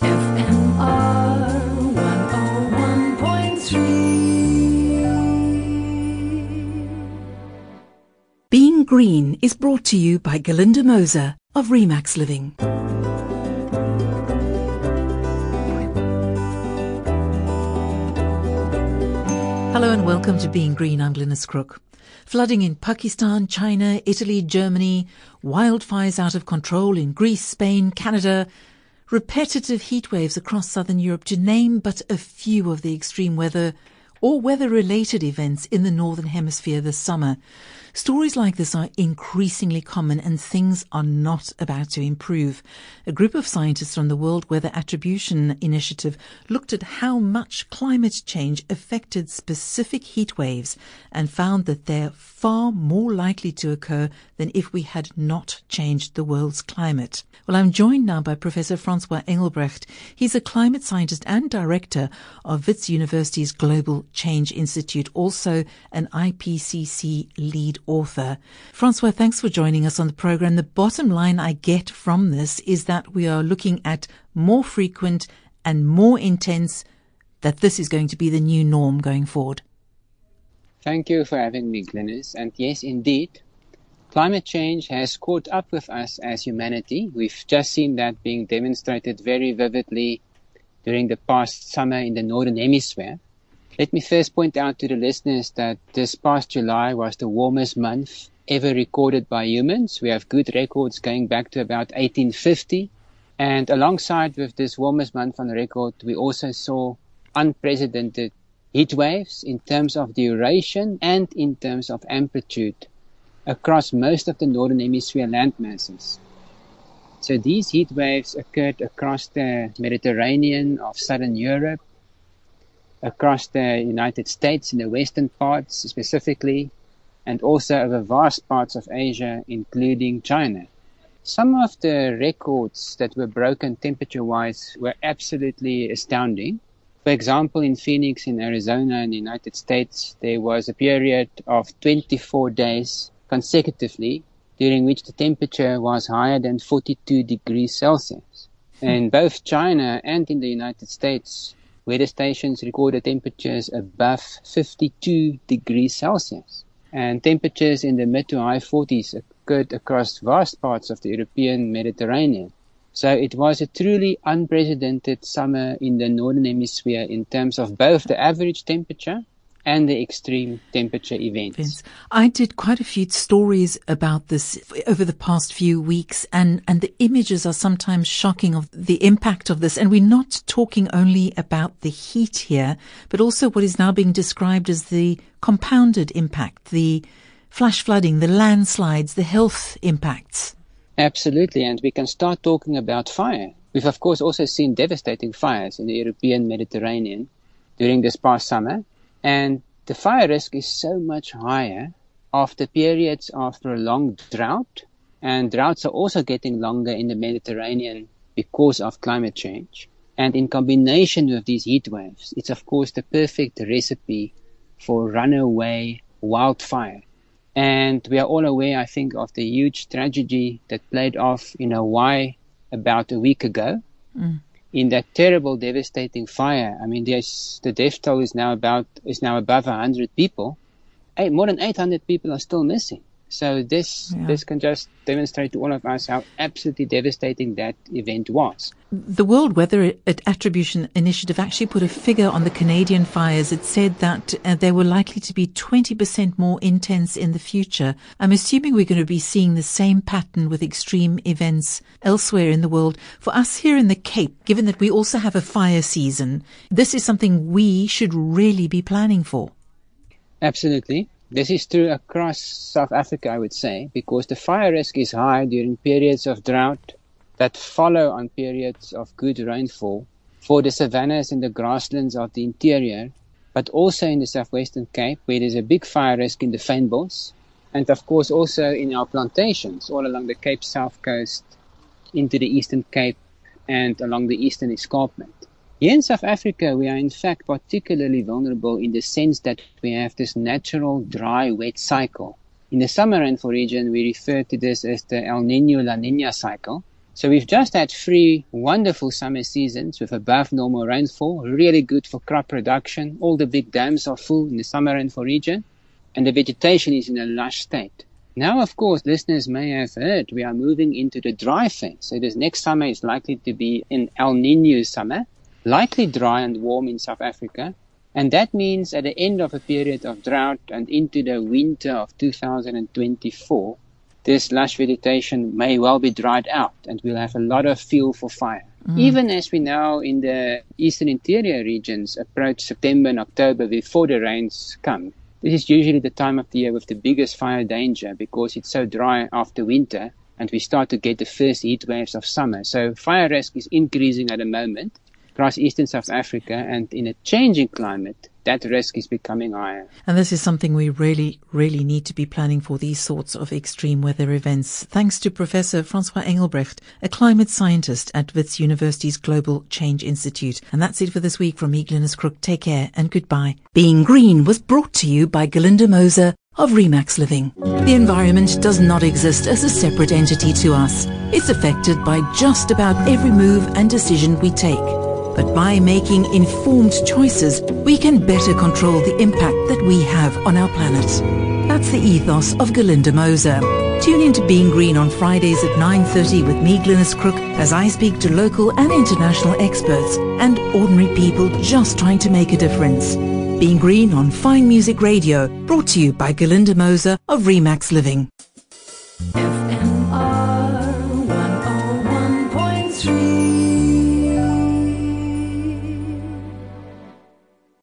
101.3. Being Green is brought to you by Galinda Moser of Remax Living. Hello and welcome to Being Green. I'm Glynis Crook. Flooding in Pakistan, China, Italy, Germany, wildfires out of control in Greece, Spain, Canada, repetitive heat waves across southern Europe, to name but a few of the extreme weather or weather related events in the northern hemisphere this summer. Stories like this are increasingly common and things are not about to improve. A group of scientists from the World Weather Attribution Initiative looked at how much climate change affected specific heat waves and found that they're far more likely to occur than if we had not changed the world's climate. Well, I'm joined now by Professor Francois Engelbrecht. He's a climate scientist and director of Wits University's Global Change Institute, also an IPCC lead author. Francois, thanks for joining us on the program. The bottom line I get from this is that we are looking at more frequent and more intense, that this is going to be the new norm going forward. Thank you for having me, Glynis. And yes, indeed, climate change has caught up with us as humanity. We've just seen that being demonstrated very vividly during the past summer in the Northern Hemisphere. Let me first point out to the listeners that this past July was the warmest month ever recorded by humans. We have good records going back to about 1850. And alongside with this warmest month on record, we also saw unprecedented heat waves in terms of duration and in terms of amplitude across most of the northern hemisphere land masses. So these heat waves occurred across the Mediterranean of southern Europe, across the United States in the western parts specifically, and also over vast parts of Asia, including China. Some of the records that were broken temperature wise were absolutely astounding. For example, in Phoenix, in Arizona, in the United States, there was a period of 24 days consecutively during which the temperature was higher than 42 degrees Celsius. Hmm. In both China and in the United States, weather stations recorded temperatures above 52 degrees Celsius. And temperatures in the mid to high 40s occurred across vast parts of the European Mediterranean. So it was a truly unprecedented summer in the Northern Hemisphere in terms of both the average temperature and the extreme temperature events. I did quite a few stories about this over the past few weeks and, and the images are sometimes shocking of the impact of this. And we're not talking only about the heat here, but also what is now being described as the compounded impact, the flash flooding, the landslides, the health impacts. Absolutely. And we can start talking about fire. We've of course also seen devastating fires in the European Mediterranean during this past summer. And the fire risk is so much higher after periods after a long drought. And droughts are also getting longer in the Mediterranean because of climate change. And in combination with these heat waves, it's of course the perfect recipe for runaway wildfire. And we are all aware, I think, of the huge tragedy that played off in Hawaii about a week ago. Mm in that terrible, devastating fire. I mean, the death toll is now about is now above 100 people. Eight, more than 800 people are still missing. So this yeah. this can just demonstrate to all of us how absolutely devastating that event was. The World Weather Attribution Initiative actually put a figure on the Canadian fires. It said that uh, they were likely to be 20% more intense in the future. I'm assuming we're going to be seeing the same pattern with extreme events elsewhere in the world. For us here in the Cape, given that we also have a fire season, this is something we should really be planning for. Absolutely. This is true across South Africa, I would say, because the fire risk is high during periods of drought that follow on periods of good rainfall for the savannas and the grasslands of the interior, but also in the southwestern Cape, where there's a big fire risk in the fynbos, and of course also in our plantations all along the Cape South Coast into the Eastern Cape and along the Eastern Escarpment. Here in South Africa, we are in fact particularly vulnerable in the sense that we have this natural dry wet cycle. In the summer rainfall region, we refer to this as the El Nino La Nina cycle. So we've just had three wonderful summer seasons with above normal rainfall, really good for crop production. All the big dams are full in the summer rainfall region, and the vegetation is in a lush state. Now, of course, listeners may have heard we are moving into the dry phase. So this next summer is likely to be an El Nino summer, likely dry and warm in South Africa. And that means at the end of a period of drought and into the winter of 2024, this lush vegetation may well be dried out and we'll have a lot of fuel for fire. Mm. Even as we now in the eastern interior regions approach September and October before the rains come, this is usually the time of the year with the biggest fire danger because it's so dry after winter and we start to get the first heat waves of summer. So fire risk is increasing at the moment across eastern South Africa and in a changing climate that risk is becoming higher. And this is something we really, really need to be planning for these sorts of extreme weather events. Thanks to Professor Francois Engelbrecht, a climate scientist at Wits University's Global Change Institute. And that's it for this week from me, Glynis Crook. Take care and goodbye. Being Green was brought to you by Galinda Moser of Remax Living. The environment does not exist as a separate entity to us. It's affected by just about every move and decision we take. But by making informed choices, we can better control the impact that we have on our planet. That's the ethos of Galinda Moser. Tune in to Being Green on Fridays at 9.30 with me, Glynis Crook, as I speak to local and international experts and ordinary people just trying to make a difference. Being Green on Fine Music Radio, brought to you by Galinda Moser of Remax Living.